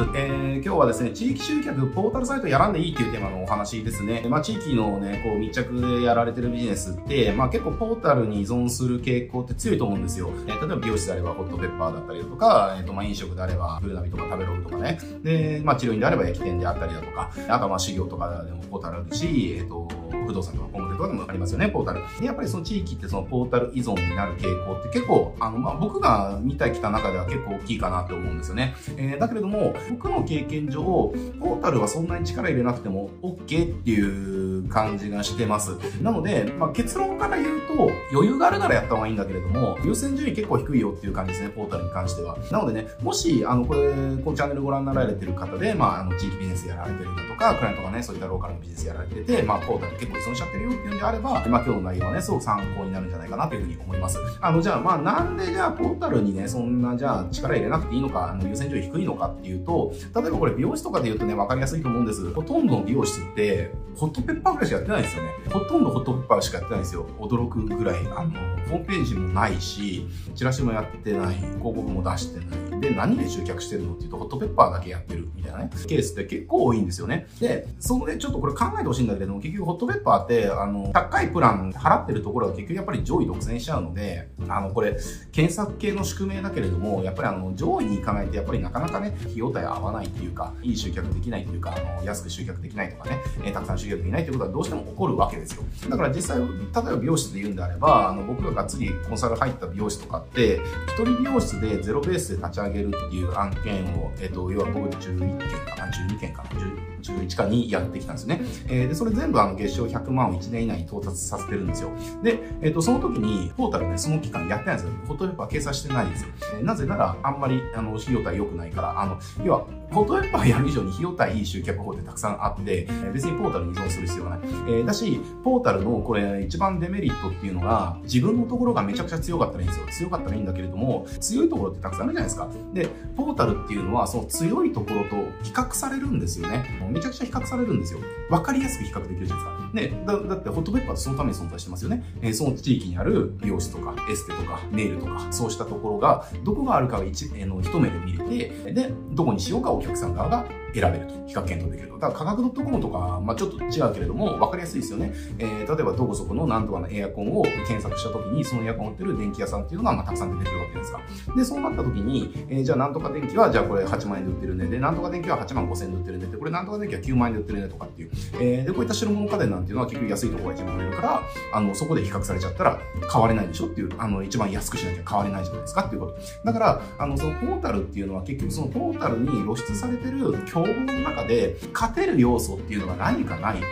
。えー、今日はですね、地域集客ポータルサイトやらんでいいっていうテーマのお話ですね。まあ、地域のね、こう密着でやられてるビジネスって、まあ、結構ポータルに依存する傾向って強いと思うんですよ。えー、例えば美容室であればホットペッパーだったりだとか、えっ、ー、と、まあ、飲食であればブルナビとか食べログとかね。で、まあ、治療院であれば駅店であったりだとか、あとはまあ、修行とかでもポータルあるし、えっ、ー、と、不動産とかコンテとかでもありますよね、ポータル。やっぱりその地域ってそのポータル依存になる傾向って結構、あの、まあ、僕が見てきた中では結構大きいかなって思うんですよね。えー、だけれども、僕の経験上、ポータルはそんなに力入れなくても OK っていう感じがしてます。なので、まあ、結論から言うと、余裕があるならやった方がいいんだけれども、優先順位結構低いよっていう感じですね、ポータルに関しては。なのでね、もし、あの、これ、このチャンネルご覧になられてる方で、まあ、あの、地域ビジネスやられてるんだとか、クライアントがね、そういったローカルのビジネスやられてて、まあ、ポータル結構依存しちゃってるよっていうんであれば、まあ、今日の内容はね、すごく参考になるんじゃないかなというふうに思います。あの、じゃあ、まあ、なんでじゃあ、ポータルにね、そんな、じゃあ、力入れなくていいのか、あの、優先順位低いのかっていうと、例えばこれ美容師とかで言うとね、わかりやすいと思うんです。ほとんどの美容室って、ホットペッパーぐらいしかやってないですよね。ほとんどホットパーしかやってないですよ。驚くぐらい。あの、ホームページもないし、チラシもやってない、広告も出してない。で、何で集客してるのっていうと、ホットペッパーだけやってるみたいなね、ケースって結構多いんですよね。で、そのね、ちょっとこれ考えてほしいんだけども、結局ホットペッパーって、あの、高いプラン払ってるところが結局やっぱり上位独占しちゃうので、あの、これ、検索系の宿命だけれども、やっぱりあの、上位に行かないとやっぱりなかなかね、費用対合わないっていうか、いい集客できないっていうか、あの、安く集客できないとかね、えー、たくさん集客できないっていうことはどうしても起こるわけですよ。だから実際、例えば美容室で言うんであれば、あの、僕ががっつりコンサル入った美容師とかって、一人美容室でゼロベースで立ち上げるっていう案件を、えっ、と、要は僕11件かな、12件かな、11かにやってきたんですね。えー、で、それ全部あの月賞100万を1年以内に到達させてるんですよ。で、えっ、と、その時に、ポータルね、その期間やってないんですよ。フォトペーパー掲載してないんですよ。えー、なぜなら、あんまり、あの、費用対良くないから、あの、要は、フォトペーパーやる以上に費用対いい集客法ってたくさんあって、別にポータルに依存する必要がない。えー、だし、ポータルのこれ一番デメリットっていうのが、自分のところがめちゃくちゃ強かったらいいんですよ。強かったらいいんだけれども、強いところってたくさんあるじゃないですか。で、ポータルっていうのは、その強いところと比較されるんですよね。めちゃくちゃ比較されるんですよ。わかりやすく比較できるじゃないですか。ね、だだってホットペッパーってそのために存在してますよね。えー、その地域にある美容室とかエステとかネイルとか、そうしたところが、どこがあるかを一,、えー、の一目で見れて、で、どこにしようかお客さん側が選べると。比較検討できると。だから価格 .com とか、まあちょっと違うけれども、わかりやすいですよね。えー、例えばどこそこの何とかのエアコンを検索したときに、そのエアコンを売ってる電気屋さんっていうのが、まあたくさん出てくるわけですか。で、そうなったときに、えー、じゃあなんとか電気は、じゃあこれ8万円で売ってるね。で、なんとか電気は8万5千円で売ってるね。で、これなんとか電気は9万円で売ってるねとかっていう。えー、で、こういった白物家電なんていうのは結局安いところが一番売れるから、あの、そこで比較されちゃったら変われないでしょっていう、あの、一番安くしなきゃ変われないじゃないですかっていうこと。だから、あの、そのポータルっていうのは結局そのポータルに露出されてる競合の中で、勝てる要素っていうのが何かないと、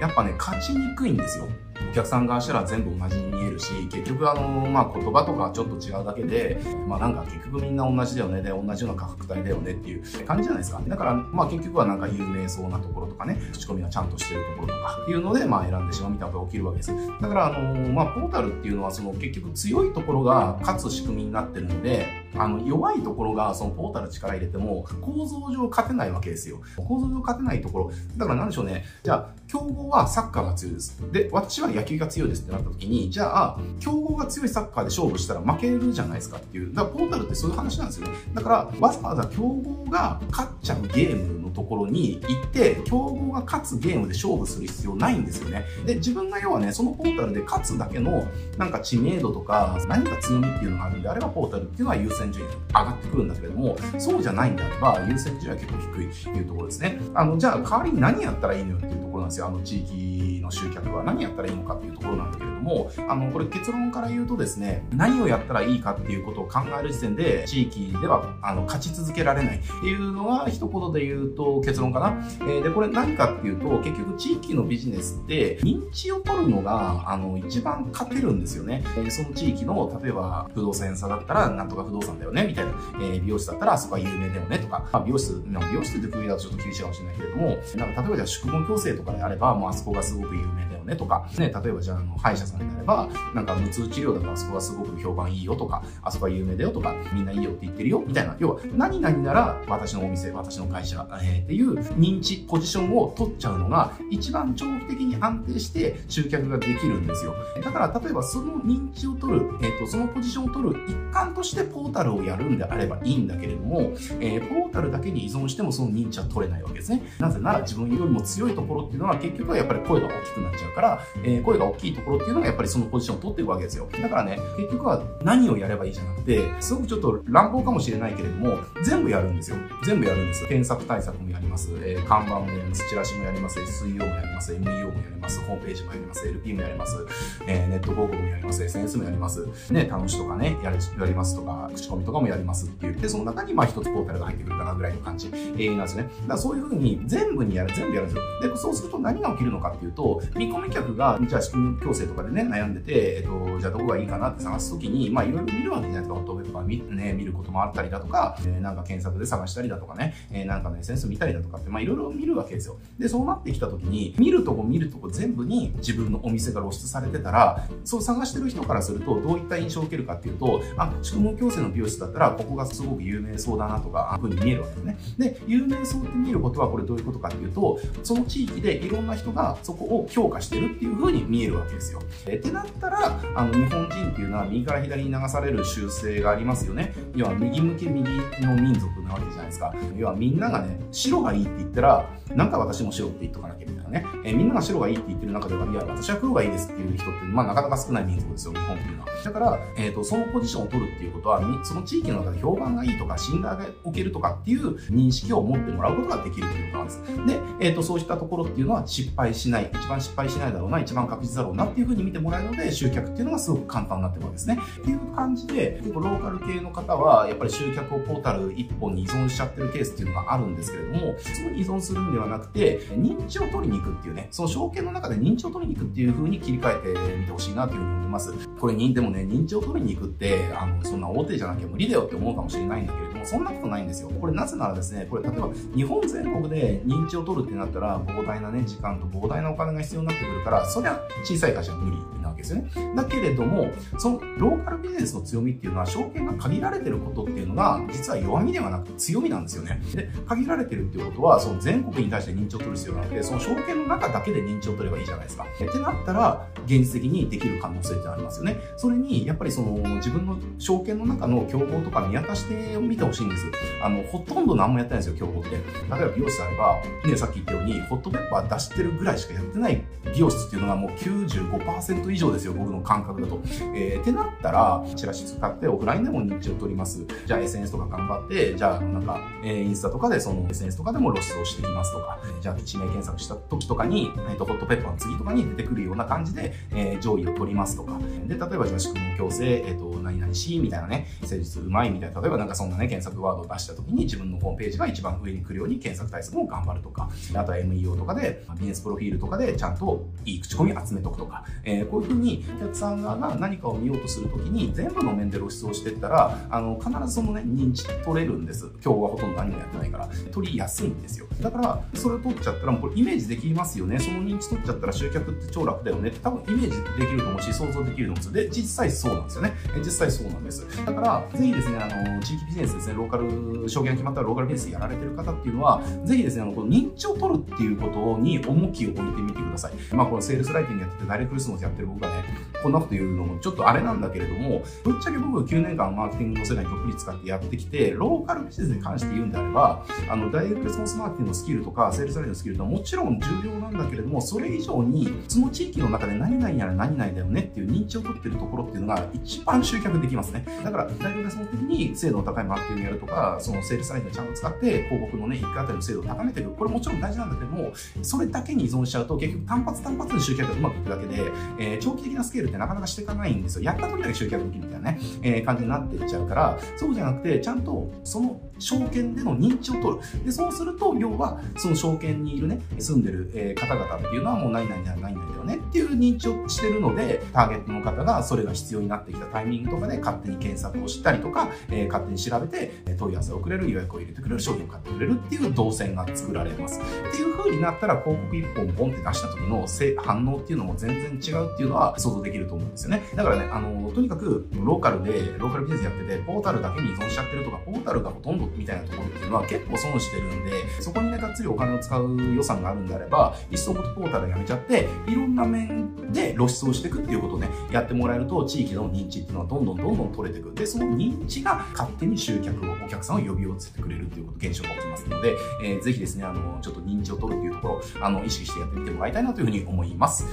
やっぱね、勝ちにくいんですよ。お客さん側したら全部同じに見えるし、結局あの、まあ、言葉とかちょっと違うだけで、まあなんか結局みんな同じだよね、で、同じような価格帯だよねっていう感じじゃないですか。だから、まあ結局はなんか有名そうなところとかね、口コミがちゃんとしてるところとかっていうので、まあ選んでしまうみたいなことが起きるわけです。だからあの、まあポータルっていうのはその結局強いところが勝つ仕組みになってるので、あの、弱いところがそのポータル力入れても構造上勝てないわけですよ。構造上勝てないところ。だから何でしょうね。じゃあ、競合はサッカーが強いです。で、私は野球が強いですってなった時に、じゃあ、競合が強いサッカーで勝負したら負けるじゃないですかっていう。だからポータルってそういう話なんですよね。だから、わざわざ競合が勝ちゃうゲームのところに行って、競合が勝つゲームで勝負する必要ないんですよね。で、自分が要はね、そのポータルで勝つだけの、なんか知名度とか、何か強みっていうのがあるんであれば、ポータルっていうのは優先順位上がってくるんだけれども、そうじゃないんであれば、優先順位は結構低いというところですね。あの、じゃあ、代わりに何やったらいいのよっていうところなんですよ。あの、地域の集客は何やったらいいのかっていうところなんだけれども、あの、これ結論から言うとですね、何をやったらいいかっていうことを考える時点で、地域では、あの、勝ち続けられないっていうのは、一言で言うと結論かな。えー、で、これ何かっていうと、結局地域のビジネスって、認知を取るのが、あの、一番勝てるんですよね。えー、その地域の、例えば、不動産屋さんだったら、なんとか不動産だよね、みたいな。えー、美容室だったら、あそこは有名だよね、とか。まあ、美容室、美容室って国だとちょっと厳しいかもしれないけれども、なんか例えばじゃあ宿問矯正とかであれば、もうあそこがすごく有名よね、とか。ね、例えばじゃあ、あの、歯医者さんであれば、なんか無痛治療だとあそこがすごく評判いいよとか、あそこは有名だよとか、みんないいよって言ってるよ、みたいな。要は、何々なら私のお店、私の会社、えー、っていう認知、ポジションを取っちゃうのが、一番長期的に安定して集客ができるんですよ。だから、例えばその認知を取る、えっ、と、そのポジションを取る一環としてポータルをやるんであればいいんだけれども、えー、ポータルだけに依存してもその認知は取れないわけですね。なぜなら自分よりも強いところっていうのは結局はやっぱり声が大きくなっちゃうから、えー、声が大きいところっていうのがやっぱりそのポジションを取っていくわけですよ。だからね、結局は何をやればいいじゃなくて、すごくちょっと乱暴かもしれないけれども、全部やるんですよ。全部やるんです。検索対策もやります。えー、看板もやります。チラシもやります。SEO もやります。MEO もやります。ホームページもやります。LP もやります。えー、ネット広告もやります。SNS もやります。ね、楽しとかね、やりやりますとか、口コミとかもやりますって言って、その中にまあ一つポータルが入ってくるかなぐらいの感じ、えー、なんですね。だからそういうふうに全部にやる、全部やるんですよ。で、そうすると何が起きるのかっていうと、見込み客が、じゃあ仕組み矯正とかでね、悩んでて、えっ、と、じゃあどこがいいかなって探すときに、まあいろいろ見るわけじゃないですか。ホットウェブとか見,、ね、見ることもあったりだとか、えー、なんか検索で探したりだとかね、えー、なんかの SNS 見たりだとかって、まあいろいろ見るわけですよ。で、そうなってきたときに、見るとこ見るとこ全部に自分のお店が露出されてたら、そう探してる人からすると、どういった印象を受けるかっていうと、あ、宿毛矯正の美容室だったら、ここがすごく有名そうだなとか、ふうに見えるわけですね。で、有名そうって見ることは、これどういうことかっていうと、その地域でいろんな人がそこを評価してるっていう風に見えるわけですよ。えってなったら、あの、日本人っていうのは右から左に流される習性がありますよね。要は、右向け右の民族なわけじゃないですか。要は、みんながね、白がいいって言ったら、なんか私も白って言っとかなきゃみたいなね。えー、みんなが白がいいって言ってる中では、いや、私は黒がいいですっていう人って、まあなかなか少ない民族ですよ、日本っていうのは。だから、えっ、ー、と、そのポジションを取るっていうことは、その地域の中で評判がいいとか、信頼がおけるとかっていう認識を持ってもらうことができるということなんです。で、えっ、ー、と、そういったところっていうのは失敗しない、一番失敗しないだろうな、一番確実だろうなっていうふうに見てもらえるので、集客っていうのがすごく簡単になってるわけですね。っていう感じで、結構ローカル系の方は、はやっぱり集客をポータル一本に依存しちゃってるケースっていうのがあるんですけれども、そこに依存するんではなくて、認知を取りに行くっていうね、その証券の中で認知を取りに行くっていう風に切り替えてみてほしいなというふうに思います。これに、でもね、認知を取りに行くって、あの、そんな大手じゃなきゃ無理だよって思うかもしれないんだけれども、そんなことないんですよ。これなぜならですね、これ例えば日本全国で認知を取るってなったら、膨大なね、時間と膨大なお金が必要になってくるから、そりゃ小さい会社は無理けですよね。だけれども、そのローカルビジネスの強みっていうのは、証券が限られてることっていうのが、実は弱みではなくて強みなんですよね。で、限られてるっていうことは、その全国に対して認知を取る必要がなくて、その証券の中だけで認知を取ればいいじゃないですか。ってなったら、現実的にできる可能性ってありますよね。それに、やっぱりその、自分の証券の中の競合とか見渡してみてほしいんです。あの、ほとんど何もやってないんですよ、競合って。例えば美容室であれば、ね、さっき言ったように、ホットペッパー出してるぐらいしかやってない美容室っていうのがもう95%以上ですよ、僕の感覚だと。えー、ってなったら、チラシ使ってオフラインでも認知を取ります。じゃあ SNS とか頑張って、じゃあなんか、えー、インスタとかでその SNS とかでも露出をしてきますとか、じゃあ地名検索した時とかに、えっ、ー、と、ホットペッパーの次とかに出てくるような感じで、えー、上位を取りますとか。で、例えばじゃあ仕組み矯正、えっ、ー、と、何々し、みたいなね、施術うまいみたいな、例えばなんかそんなね、検索ワードを出した時に自分のホームページが一番上に来るように検索対策も頑張るとか、あとは MEO とかで、ビジネスプロフィールとかでちゃんといい口コミ集めとくとか、えー、こういうふうにお客さん側が何かを見ようとするときに全部の面で露出をしていったら、あの、必ずそのね、認知取れるんです。今日はほとんど何もやってないから。取りやすいんですよ。だから、それを取っちゃったらもうこれイメージできますよね。その認知取っちゃったら集客って超楽だよねって多分イメージできると思うし、想像できると思うんですよ。で、実際そうなんですよね。実際そうなんです。だから、ぜひですね、あの、地域ビジネスですね、ローカル、証券が決まったらローカルビジネスやられてる方っていうのは、ぜひですね、あの、この認知を取るっていうことに重きを置いてみてください。まあ、このセールスライティングやってて、ダイレクトレスポンスやってる僕がね、こんなこと言うのもちょっとあれなんだけれども、ぶっちゃけ僕9年間マーケティングの世界にどっぷり使ってやってきて、ローカルビジネスに関して言うんであれば、あの、ダイレクトレスポンスマーケティングのスキルとか、セールスラインのスキルとはもちろん重要なんだけれども、それ以上に、その地域の中で何々やら何々だよねっていう認知を取ってるところっていうのが一番集客できますね。だから、ダイレクトレスポンス的に精度の高いマーケティングやるとか、そのセールスライングちゃんと使って広告のね、1回あたりの精度を高めていく。これもちろん大事なんだけども、それだけに依存しちゃうと結局単発単発で集客がうまくいくだけで、えー、長期的なスケールってなかなかしていかないんですよ。やった時だけ集客できるみたいなね、えー、感じになっていっちゃうから、そうじゃなくて、ちゃんとその証券での認知を取る。で、そうすると、要は、その証券にいるね、住んでる、え方々っていうのはもう何々ではないんだよねっていう認知をしてるので、ターゲットの方がそれが必要になってきたタイミングとかで勝手に検索をしたりとか、えー、勝手に調べて問い合わせをくれる、予約を入れてくれる、商品を買ってくれるっていう動線が作られます。っていう風になったら、広告一本ポンって出した時の反応っていうのも全然違うっていうのはは想像できると思うんですよね。だからね、あの、とにかく、ローカルで、ローカルビジネスやってて、ポータルだけに依存しちゃってるとか、ポータルがほとんどみたいなところっていうのは結構損してるんで、そこにね、がっつりお金を使う予算があるんであれば、いっそことポータルやめちゃって、いろんな面で露出をしていくっていうことをね、やってもらえると、地域の認知っていうのはどんどんどんどん取れていく。で、その認知が勝手に集客を、お客さんを呼び寄せてくれるっていうこと、現象が起きますので、えー、ぜひですね、あの、ちょっと認知を取るっていうところ、あの、意識してやってみてもらいたいなというふうに思います。